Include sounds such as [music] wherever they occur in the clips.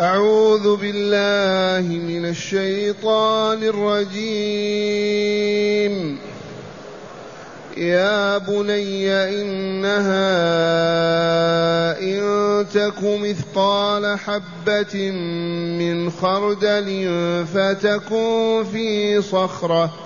أعوذ بالله من الشيطان الرجيم. يا بني إنها إن تك مثقال حبة من خردل فتكن في صخرة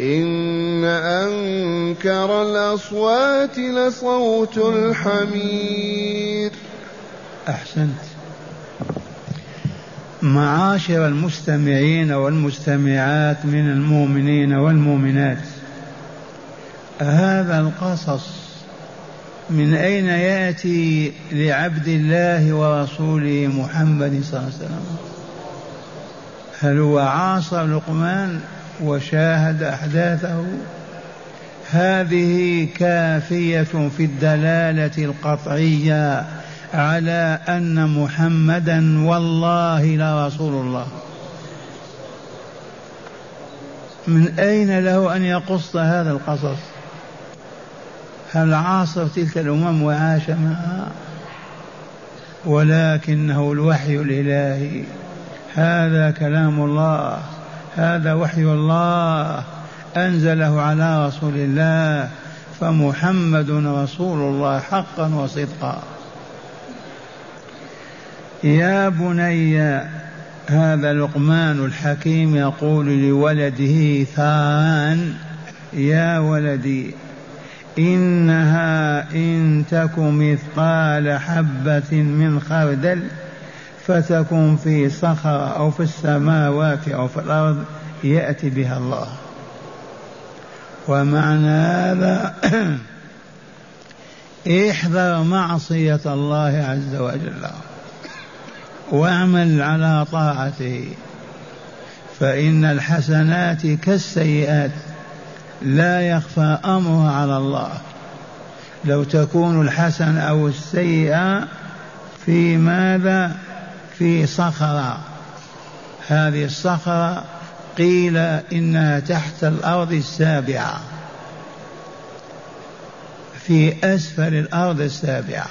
إن أنكر الأصوات لصوت الحمير. أحسنت. معاشر المستمعين والمستمعات من المؤمنين والمؤمنات هذا القصص من أين يأتي لعبد الله ورسوله محمد صلى الله عليه وسلم؟ هل هو عاصر لقمان وشاهد أحداثه. هذه كافية في الدلالة القطعية على أن محمدا والله لرسول الله. من أين له أن يقص هذا القصص؟ هل عاصر تلك الأمم وعاش معها؟ ولكنه الوحي الإلهي. هذا كلام الله. هذا وحي الله أنزله على رسول الله فمحمد رسول الله حقا وصدقا. يا بني هذا لقمان الحكيم يقول لولده ثان يا ولدي إنها إن تك مثقال حبة من خردل فتكن في صخرة أو في السماوات أو في الأرض يأتي بها الله. ومعنى هذا [clears throat] احذر معصية الله عز وجل. واعمل على طاعته. فإن الحسنات كالسيئات لا يخفى أمرها على الله. لو تكون الحسنة أو السيئة في ماذا؟ في صخرة. هذه الصخرة قيل إنها تحت الأرض السابعة. في أسفل الأرض السابعة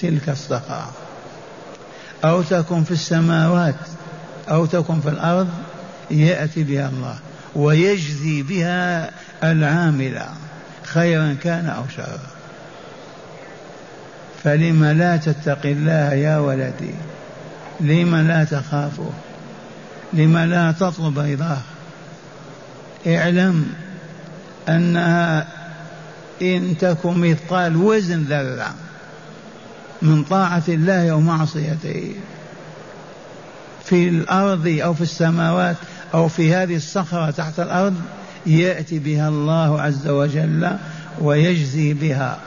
تلك الصخرة. أو تكن في السماوات أو تكن في الأرض يأتي بها الله ويجزي بها العامل خيرا كان أو شرا. فلم لا تتقي الله يا ولدي؟ لم لا تخافه لم لا تطلب رضاه. اعلم أنها إن تكن مثقال وزن ذرة من طاعة الله ومعصيته في الأرض أو في السماوات أو في هذه الصخرة تحت الأرض يأتي بها الله عز وجل ويجزي بها.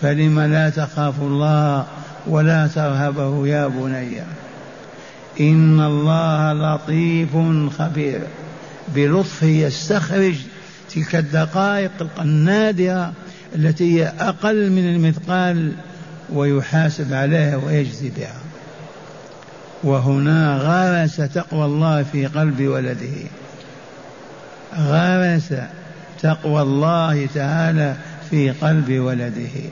فلم لا تخاف الله ولا ترهبه يا بني. إن الله لطيف خبير. بلطفه يستخرج تلك الدقائق النادرة التي هي أقل من المثقال ويحاسب عليها ويجزي بها. وهنا غرس تقوى الله في قلب ولده. غرس تقوى الله تعالى في قلب ولده.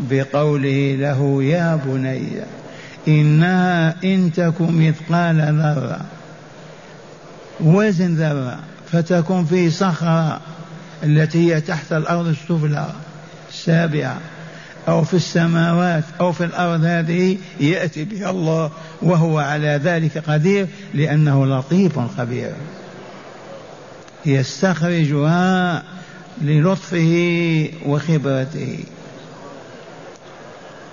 بقوله له يا بني إنها إن تك مثقال ذرة وزن ذرة فتكون في صخرة التي هي تحت الأرض السفلى السابعة أو في السماوات أو في الأرض هذه يأتي بها الله وهو على ذلك قدير لأنه لطيف خبير. يستخرجها للطفه وخبرته.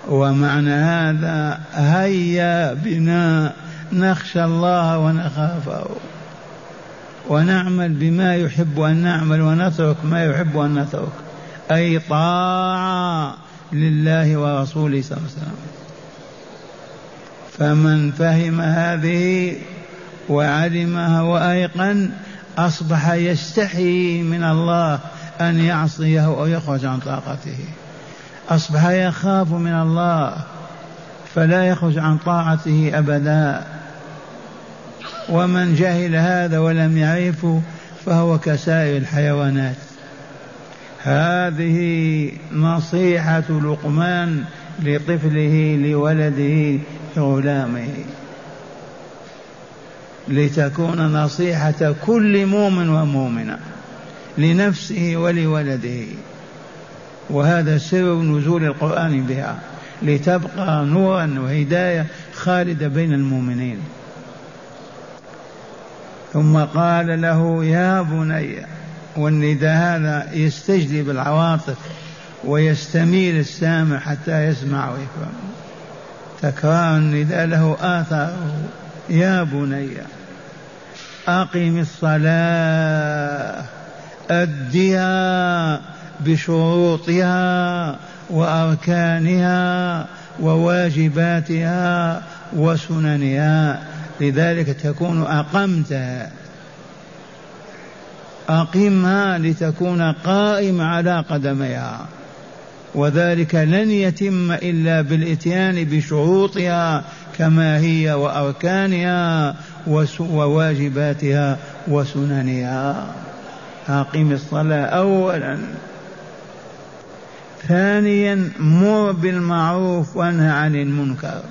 ومعنى هذا هيا بنا نخشى الله ونخافه. ونعمل بما يحب أن نعمل ونترك ما يحب أن نترك. أي طاعة لله ورسوله صلى الله عليه وسلم. فمن فهم هذه وعلمها وأيقن أصبح يستحي من الله أن يعصيه أو يخرج عن طاقته. أصبح يخاف من الله فلا يخرج عن طاعته أبدا. ومن جهل هذا ولم يعرفه فهو كسائر الحيوانات. هذه نصيحة لقمان لطفله لولده لغلامه. لتكون نصيحة كل مؤمن ومؤمنة لنفسه ولولده. وهذا سر نزول القرآن بها لتبقى نورا وهداية خالدة بين المؤمنين. ثم قال له يا بني والنداء هذا يستجلب العواطف ويستميل السامع حتى يسمع ويفهم. تكرار النداء له آثاره. يا بني أقم الصلاة أدها بشروطها وأركانها وواجباتها وسننها. لذلك تكون أقمتها أقمها لتكون قائمة على قدميها. وذلك لن يتم إلا بالإتيان بشروطها كما هي وأركانها وواجباتها وسننها. أقم الصلاة أولا. ثانيا مر بالمعروف وانهى عن المنكر.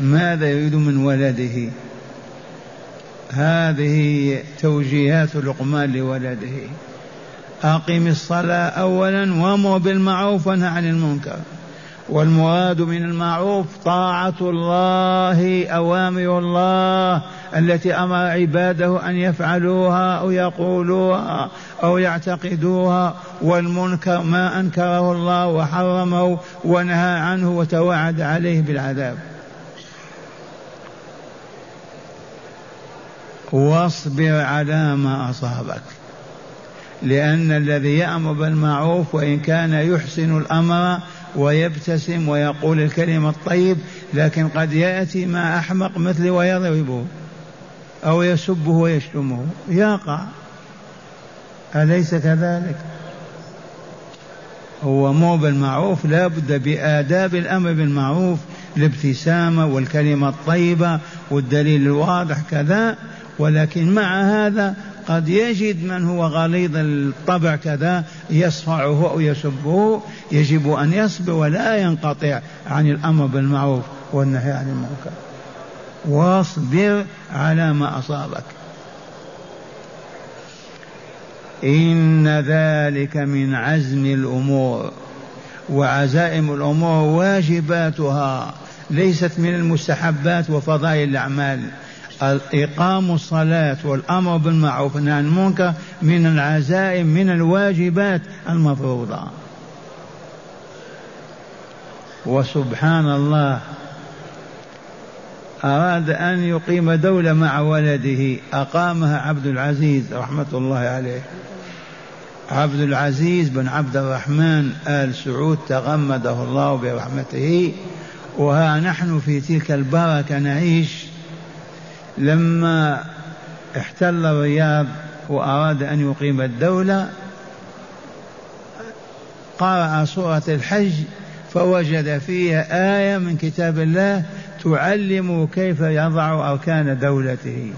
ماذا يريد من ولده؟ هذه توجيهات لقمان لولده. أقم الصلاة أولا وامر بالمعروف وانهى عن المنكر. والمراد من المعروف طاعة الله أوامر الله التي أمر عباده أن يفعلوها أو يقولوها. أو يعتقدوها والمنكر ما أنكره الله وحرمه ونهى عنه وتوعد عليه بالعذاب. واصبر على ما أصابك لأن الذي يأمر بالمعروف وإن كان يحسن الأمر ويبتسم ويقول الكلمة الطيب لكن قد يأتي مع أحمق مثله ويضربه أو يسبه ويشتمه يقع. أليس كذلك؟ هو مو بالمعروف لا بد بآداب الأمر بالمعروف الابتسامة والكلمة الطيبة والدليل الواضح كذا ولكن مع هذا قد يجد من هو غليظ الطبع كذا يصفعه أو يسبه يجب أن يصبر ولا ينقطع عن الأمر بالمعروف والنهي عن المنكر. واصبر على ما أصابك. إن ذلك من عزم الأمور وعزائم الأمور واجباتها ليست من المستحبات وفضائل الأعمال. إقام الصلاة والأمر بالمعروف عن المنكر من العزائم من الواجبات المفروضة. وسبحان الله أراد أن يقيم دولة مع ولده أقامها عبد العزيز رحمة الله عليه. عبد العزيز بن عبد الرحمن آل سعود تغمده الله برحمته وها نحن في تلك البركة نعيش. لما احتل الرياض وأراد أن يقيم الدولة قرأ سورة الحج فوجد فيها آية من كتاب الله تعلم كيف يضع أركان دولته.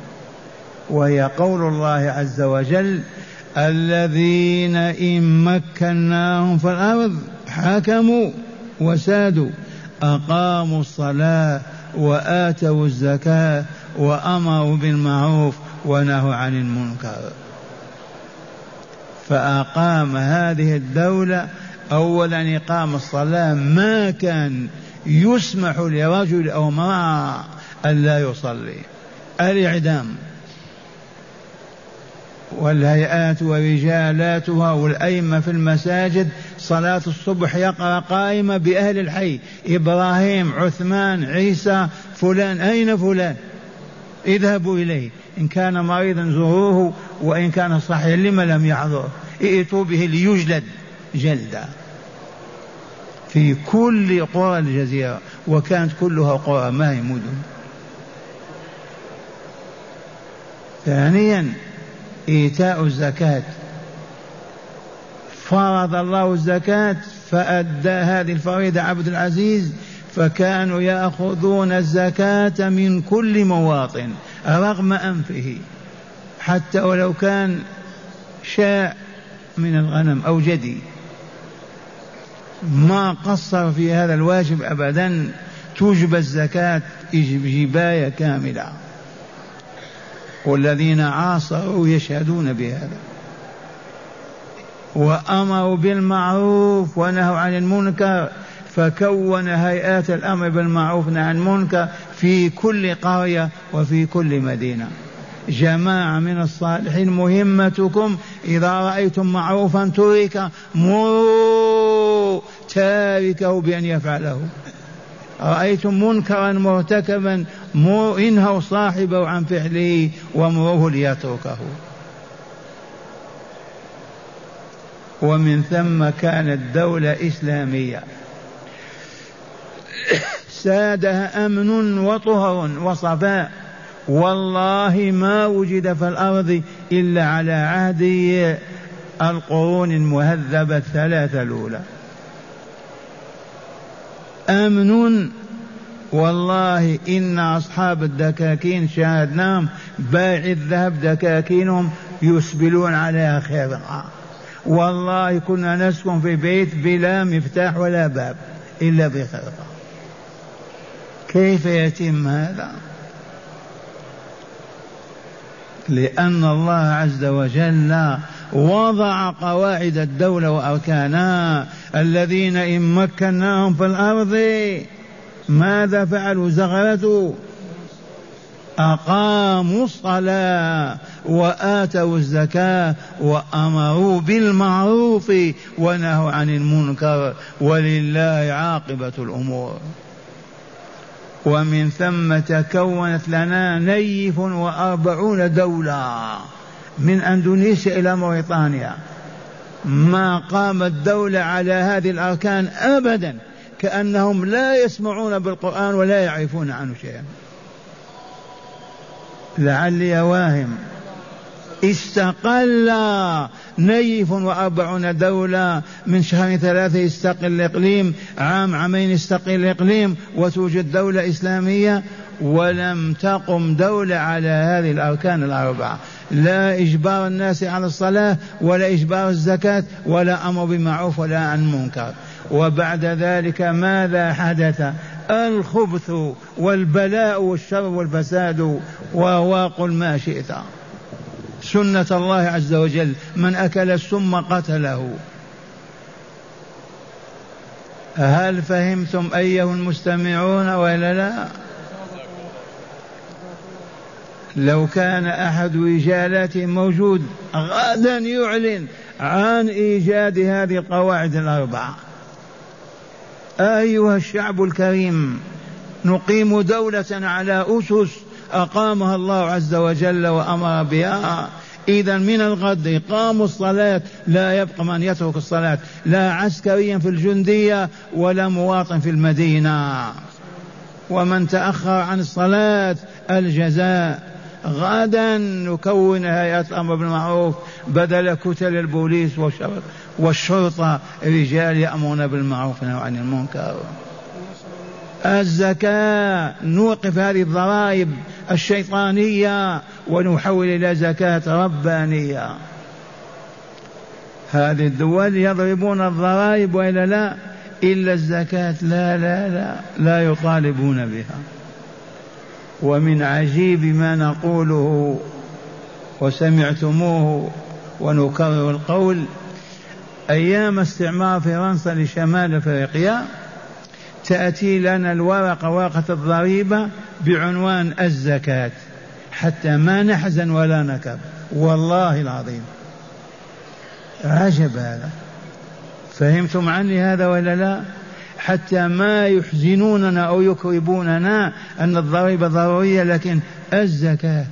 وهي قول الله عز وجل الذين إن مكناهم في الأرض حكموا وسادوا أقاموا الصلاة وآتوا الزكاة وأمروا بالمعروف ونهوا عن المنكر. فأقام هذه الدولة أولا إقام الصلاة ما كان يسمح لرجل أو امرأة أن لا يصلي. الإعدام. والهيئات ورجالاتها والأئمة في المساجد صلاة الصبح يقرأ قائمة بأهل الحي. إبراهيم عثمان عيسى فلان أين فلان؟ اذهبوا إليه. إن كان مريضا زوروه وإن كان صحيحا لما لم يحضر ائتوا به ليجلد جلدا. في كل قرى الجزيرة وكانت كلها قرى ما هي مدن. ثانيا إيتاء الزكاة. فرض الله الزكاة فأدى هذه الفريضة عبد العزيز فكانوا يأخذون الزكاة من كل مواطن رغم أنفه. حتى ولو كان شاء من الغنم أو جدي. ما قصر في هذا الواجب أبدا. توجب الزكاة جباية كاملة. والذين عاصروا يشهدون بهذا. وأمروا بالمعروف ونهوا عن المنكر. فكون هيئات الأمر بالمعروف عن المنكر في كل قرية وفي كل مدينة. جماعة من الصالحين مهمتكم إذا رأيتم معروفا ترك مروا تاركه بأن يفعله. رأيتم منكرا مرتكبا انهوا صاحبه عن فعله ومروه ليتركه. ومن ثم كانت دولة إسلامية. سادها أمن وطهر وصفاء. والله ما وجد في الأرض إلا على عهد القرون المهذبة الثلاثة الأولى. أمن والله إن أصحاب الدكاكين شاهدناهم باع الذهب دكاكينهم يسبلون عليها خيرها والله كنا نسكن في بيت بلا مفتاح ولا باب إلا بخيرها كيف يتم هذا؟ لأن الله عز وجل وضع قواعد الدولة وأركانها الذين إن مكناهم في الأرض ماذا فعلوا؟ زغرتوا أقاموا الصلاة وآتوا الزكاة وأمروا بالمعروف ونهوا عن المنكر ولله عاقبة الأمور. ومن ثم تكونت لنا نيف وأربعون دولة. من أندونيسيا إلى موريطانيا ما قامت دولة على هذه الأركان أبدا كأنهم لا يسمعون بالقرآن ولا يعرفون عنه شيئا. لعلي واهم. استقل نيف وأربعون دولة من شهر ثلاثة يستقل الإقليم عام عامين يستقل الإقليم وتوجد دولة إسلامية ولم تقم دولة على هذه الأركان الأربعة. لا إجبار الناس على الصلاة ولا إجبار الزكاة ولا أمر بالمعروف ولا عن منكر وبعد ذلك ماذا حدث؟ الخبث والبلاء والشر والفساد وقل ما شئت. سنة الله عز وجل من أكل السم قتله. هل فهمتم أيها المستمعون وإلا لا؟ لو كان أحد رجالاته موجود غدا يعلن عن إيجاد هذه القواعد الأربعة. أيها الشعب الكريم نقيم دولة على أسس أقامها الله عز وجل وأمر بها. إذا من الغد إقام الصلاة لا يبقى من يترك الصلاة لا عسكريا في الجندية ولا مواطن في المدينة. ومن تأخر عن الصلاة الجزاء. غدا نكون هيئة الأمر بالمعروف بدل كتل البوليس والشرطة رجال يأمرون بالمعروف عن المنكر. الزكاة نوقف هذه الضرائب الشيطانية ونحول إلى زكاة ربانية. هذه الدول يضربون الضرائب وإلا لا؟ إلا الزكاة لا لا لا لا يطالبون بها. ومن عجيب ما نقوله وسمعتموه ونكرر القول أيام استعمار فرنسا لشمال أفريقيا تأتي لنا الورقة ورقة الضريبة بعنوان الزكاة حتى ما نحزن ولا نكب والله العظيم. عجب هذا. فهمتم عني هذا ولا لا؟ حتى ما يحزنوننا أو يكربوننا أن الضريبة ضرورية لكن الزكاة.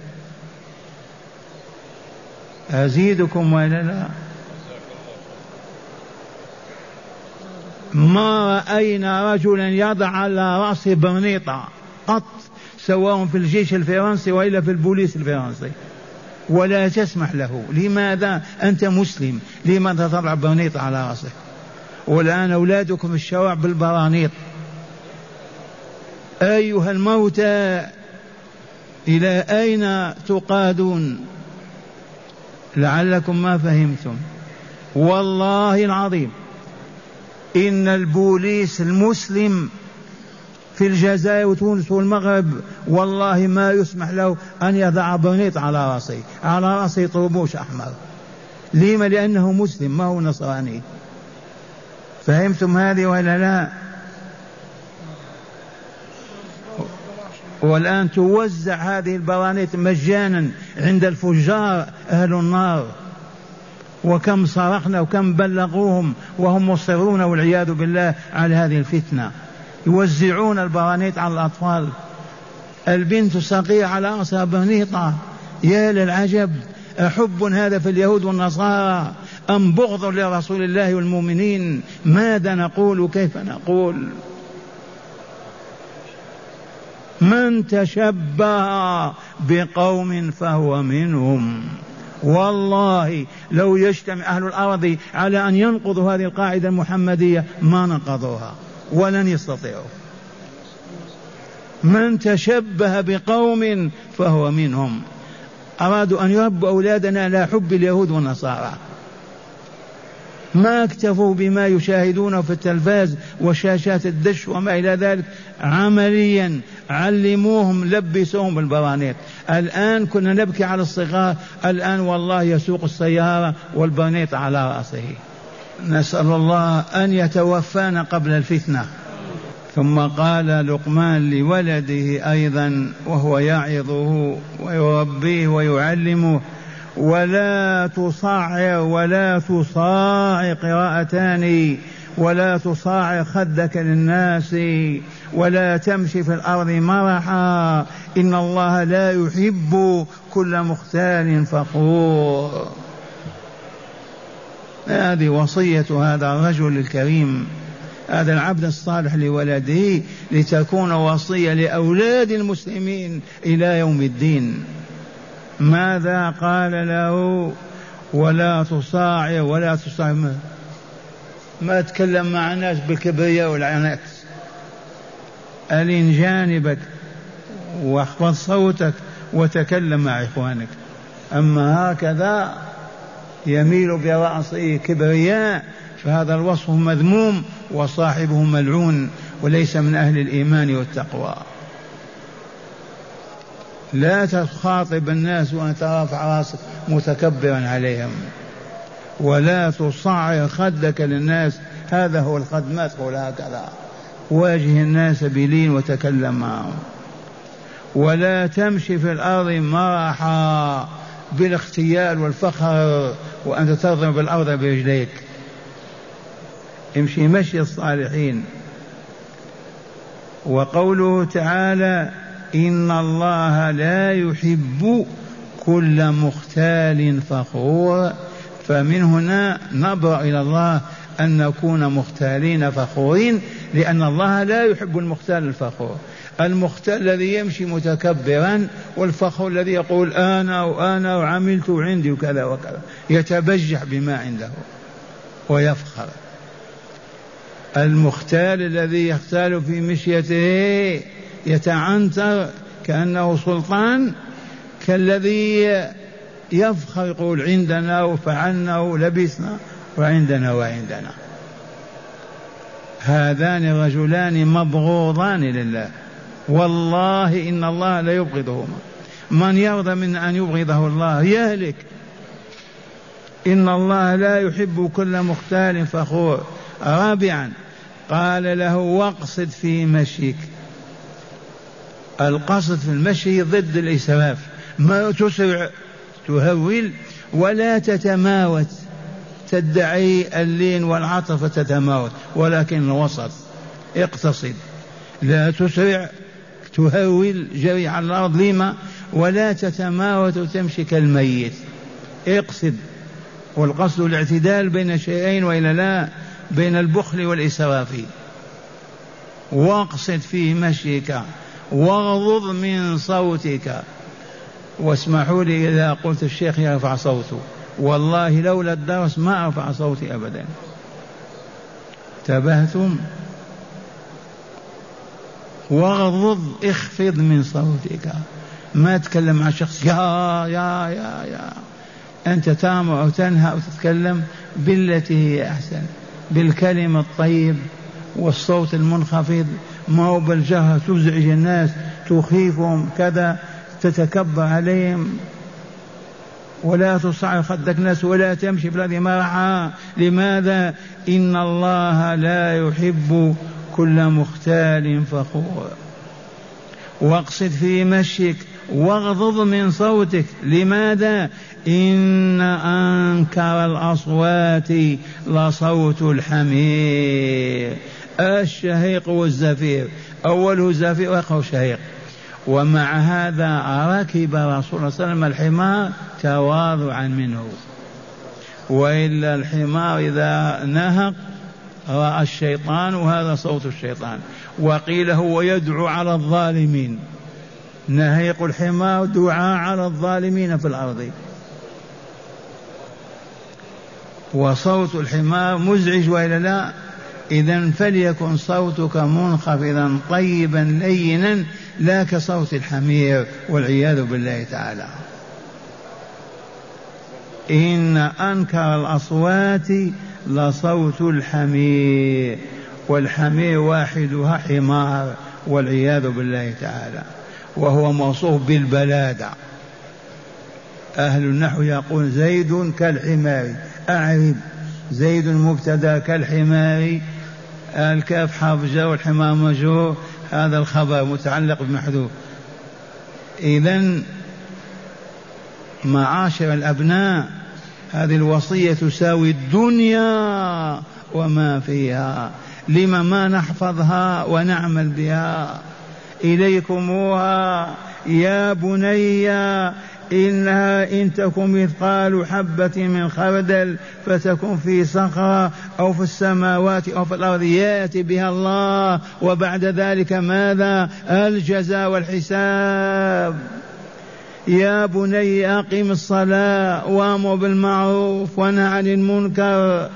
أزيدكم ولا لا. ما رأينا رجلا يضع على رأسه برنيطة قط سواء في الجيش الفرنسي وإلا في البوليس الفرنسي. ولا تسمح له. لماذا؟ أنت مسلم. لماذا تضع برنيطة على رأسك؟ والآن أولادكم في الشوارع بالبرانيط. أيها الموتى إلى أين تقادون؟ لعلكم ما فهمتم. والله العظيم إن البوليس المسلم في الجزائر وتونس والمغرب والله ما يسمح له أن يضع برنيط على رأسه على رأسه طربوش أحمر. لما؟ لأنه مسلم ما هو نصراني. فهمتم هذه ولا لا؟ والآن توزع هذه البرانيت مجانا عند الفجار أهل النار. وكم صرخنا وكم بلغوهم وهم مصرون والعياذ بالله على هذه الفتنة. يوزعون البرانيت على الأطفال. البنت الصغيرة على رأسها برنيطة يا للعجب أحب هذا في اليهود والنصارى. أم بغض لرسول الله والمؤمنين؟ ماذا نقول؟ كيف نقول؟ من تشبه بقوم فهو منهم. والله لو يجتمع أهل الأرض على أن ينقضوا هذه القاعدة المحمدية ما نقضوها ولن يستطيعوا. من تشبه بقوم فهو منهم. أرادوا أن يربوا أولادنا على حب اليهود والنصارى. ما اكتفوا بما يشاهدونه في التلفاز وشاشات الدش وما إلى ذلك عمليا علموهم لبسوهم بالبرانيط الآن كنا نبكي على الصغار الآن والله يسوق السيارة والبرنيط على رأسه. نسأل الله أن يتوفانا قبل الفتنة. ثم قال لقمان لولده أيضا وهو يعظه ويربيه ويعلمه ولا تصعر ولا تصاع قراءتان ولا تصاع خدك للناس ولا تمشي في الأرض مرحا. إن الله لا يحب كل مختال فخور. هذه وصية هذا الرجل الكريم هذا العبد الصالح لولده لتكون وصية لأولاد المسلمين إلى يوم الدين. ماذا قال له ولا تصاعر ولا تصاعر ما, ما تكلم مع الناس بالكبرياء والعنات ألين جانبك واخفض صوتك وتكلم مع إخوانك. أما هكذا يميل برأسه كبرياء فهذا الوصف مذموم وصاحبه ملعون وليس من أهل الإيمان والتقوى. لا تخاطب الناس وأنت رافع راسك متكبرا عليهم. ولا تصعر خدك للناس. هذا هو الخد ما تقول هكذا. واجه الناس بلين وتكلم. معهم ولا تمشي في الأرض مرحا بالاختيال والفخر وأنت تضرب الأرض برجليك. امشي مشي الصالحين. وقوله تعالى إن الله لا يحب كل مختال فخور. فمن هنا نبرأ إلى الله أن نكون مختالين فخورين لأن الله لا يحب المختال الفخور. المختال الذي يمشي متكبرا والفخور الذي يقول أنا وأنا وعملت وعندي وكذا وكذا. يتبجح بما عنده ويفخر. المختال الذي يختال في مشيته يتعنتر كأنه سلطان كالذي يفخر يقول عندنا وفعلنا ولبسنا وعندنا وعندنا. هذان الرجلان مبغوضان لله. والله إن الله لا يبغضهما. من يرضى من أن يبغضه الله يهلك. إن الله لا يحب كل مختال فخور. رابعا قال له واقصد في مشيك. القصد في المشي ضد الإسراف. ما تسرع تهول ولا تتماوت. تدعي اللين والعطف تتماوت ولكن الوسط اقتصد. لا تسرع تهول جري على الأرض. لما؟ ولا تتماوت وتمشي كالميت. اقصد. والقصد الاعتدال بين شيئين وإلا لا بين البخل والإسراف. واقصد في مشيك واغضض من صوتك. واسمحوا لي إذا قلت الشيخ يرفع صوته. والله لولا الدرس ما أرفع صوتي ابدا. انتبهتم؟ واغضض اخفض من صوتك. ما تكلم مع شخص يا يا يا يا. أنت تامر أو تنهى أو تتكلم بالتي هي أحسن. بالكلم الطيب والصوت المنخفض ما هو بالجهر تزعج الناس تخيفهم كذا تتكبر عليهم. ولا تصعر خدك ناس ولا تمشي في الأرض. مرحا لماذا؟ إن الله لا يحب كل مختال فخور. واقصد في مشيك واغضض من صوتك. لماذا؟ إن أنكر الأصوات لصوت الحمير. الشهيق والزفير. أوله زفير وآخره شهيق. ومع هذا ركب رسول الله صلى الله عليه وسلم الحمار تواضعا منه. وإلا الحمار إذا نهق رأى الشيطان وهذا صوت الشيطان. وقيل هو يدعو على الظالمين. نهيق الحمار دعاء على الظالمين في الأرض. وصوت الحمار مزعج وإلا لا؟ إذا فليكن صوتك منخفضا طيبا لينا لا كصوت الحمير والعياذ بالله تعالى. إن أنكر الأصوات لصوت الحمير والحمير واحدها حمار والعياذ بالله تعالى. وهو موصوف بالبلاده أهل النحو يقول زيد كالحمار أعرب زيد مبتدا كالحمار الكاف حرف جر والحمار مجرور. هذا الخبر متعلق بمحذوف. إذا معاشر الأبناء هذه الوصية تساوي الدنيا وما فيها. لم ما نحفظها ونعمل بها. إليكموها يا بني إنها إن تكن مثقال حبة من خردل فتكن في صخرة أو في السماوات أو في الأرض يأتي بها الله. وبعد ذلك ماذا؟ الجزاء والحساب. يا بني أقم الصلاة وأمر بالمعروف ونهى عن المنكر.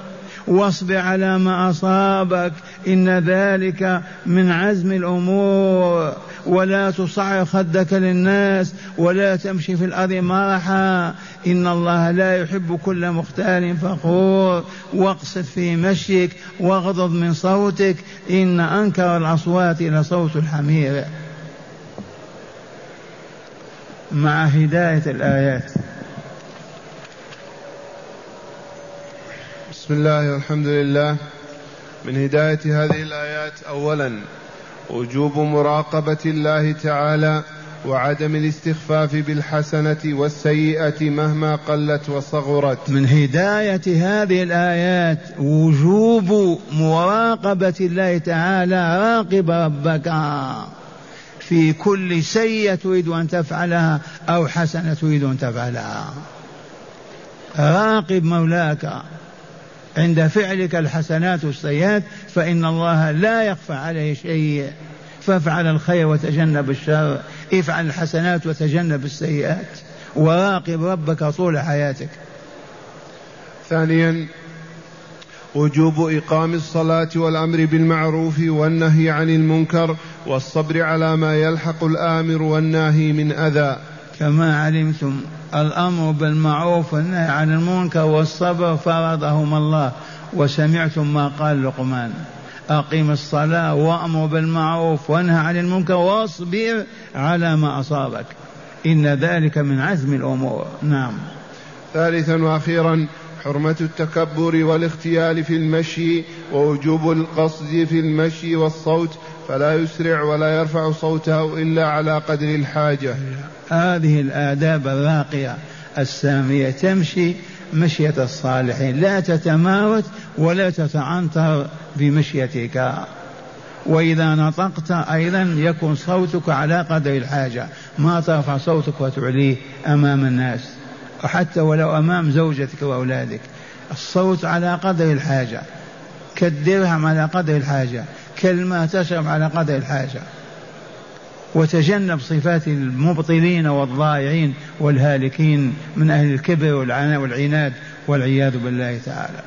واصبر على ما أصابك. إن ذلك من عزم الأمور. ولا تصعر خدك للناس ولا تمشي في الأرض مرحا. إن الله لا يحب كل مختال فخور. واقصد في مشيك واغضض من صوتك. إن أنكر الأصوات لصوت الحمير. مع هداية الآيات. بسم الله والحمد لله. من هداية هذه الآيات أولا وجوب مراقبة الله تعالى وعدم الاستخفاف بالحسنة والسيئة مهما قلت وصغرت. من هداية هذه الآيات وجوب مراقبة الله تعالى راقب ربك. في كل سيئة تريد أن تفعلها أو حسنة تريد أن تفعلها. راقب مولاك. عند فعلك الحسنات والسيئات فإن الله لا يخفى عليه شيء. فافعل الخير وتجنب الشر. افعل الحسنات وتجنب السيئات. وراقب ربك طول حياتك. ثانيا وجوب إقام الصلاة والأمر بالمعروف والنهي عن المنكر والصبر على ما يلحق الآمر والناهي من أذى. كما علمتم. الأمر بالمعروف والنهي عن المنكر والصبر فرضهما الله. وسمعتم ما قال لقمان. أقيم الصلاة وأمر بالمعروف وانهى عن المنكر واصبر على ما أصابك. إن ذلك من عزم الأمور. نعم. ثالثا وأخيرا حرمة التكبر والاختيال في المشي ووجوب القصد في المشي والصوت فلا يسرع ولا يرفع صوته إلا على قدر الحاجة. هذه الآداب الراقية السامية تمشي مشية الصالحين. لا تتماوت ولا تتعنتر بمشيتك. وإذا نطقت أيضا يكن صوتك على قدر الحاجة. ما ترفع صوتك وتعليه أمام الناس. وحتى ولو أمام زوجتك وأولادك. الصوت على قدر الحاجة. كالدرهم على قدر الحاجة. كالماء تشرب على قدر الحاجة. وتجنب صفات المبطلين والضائعين والهالكين من أهل الكبر والعناد والعناد والعياذ بالله تعالى.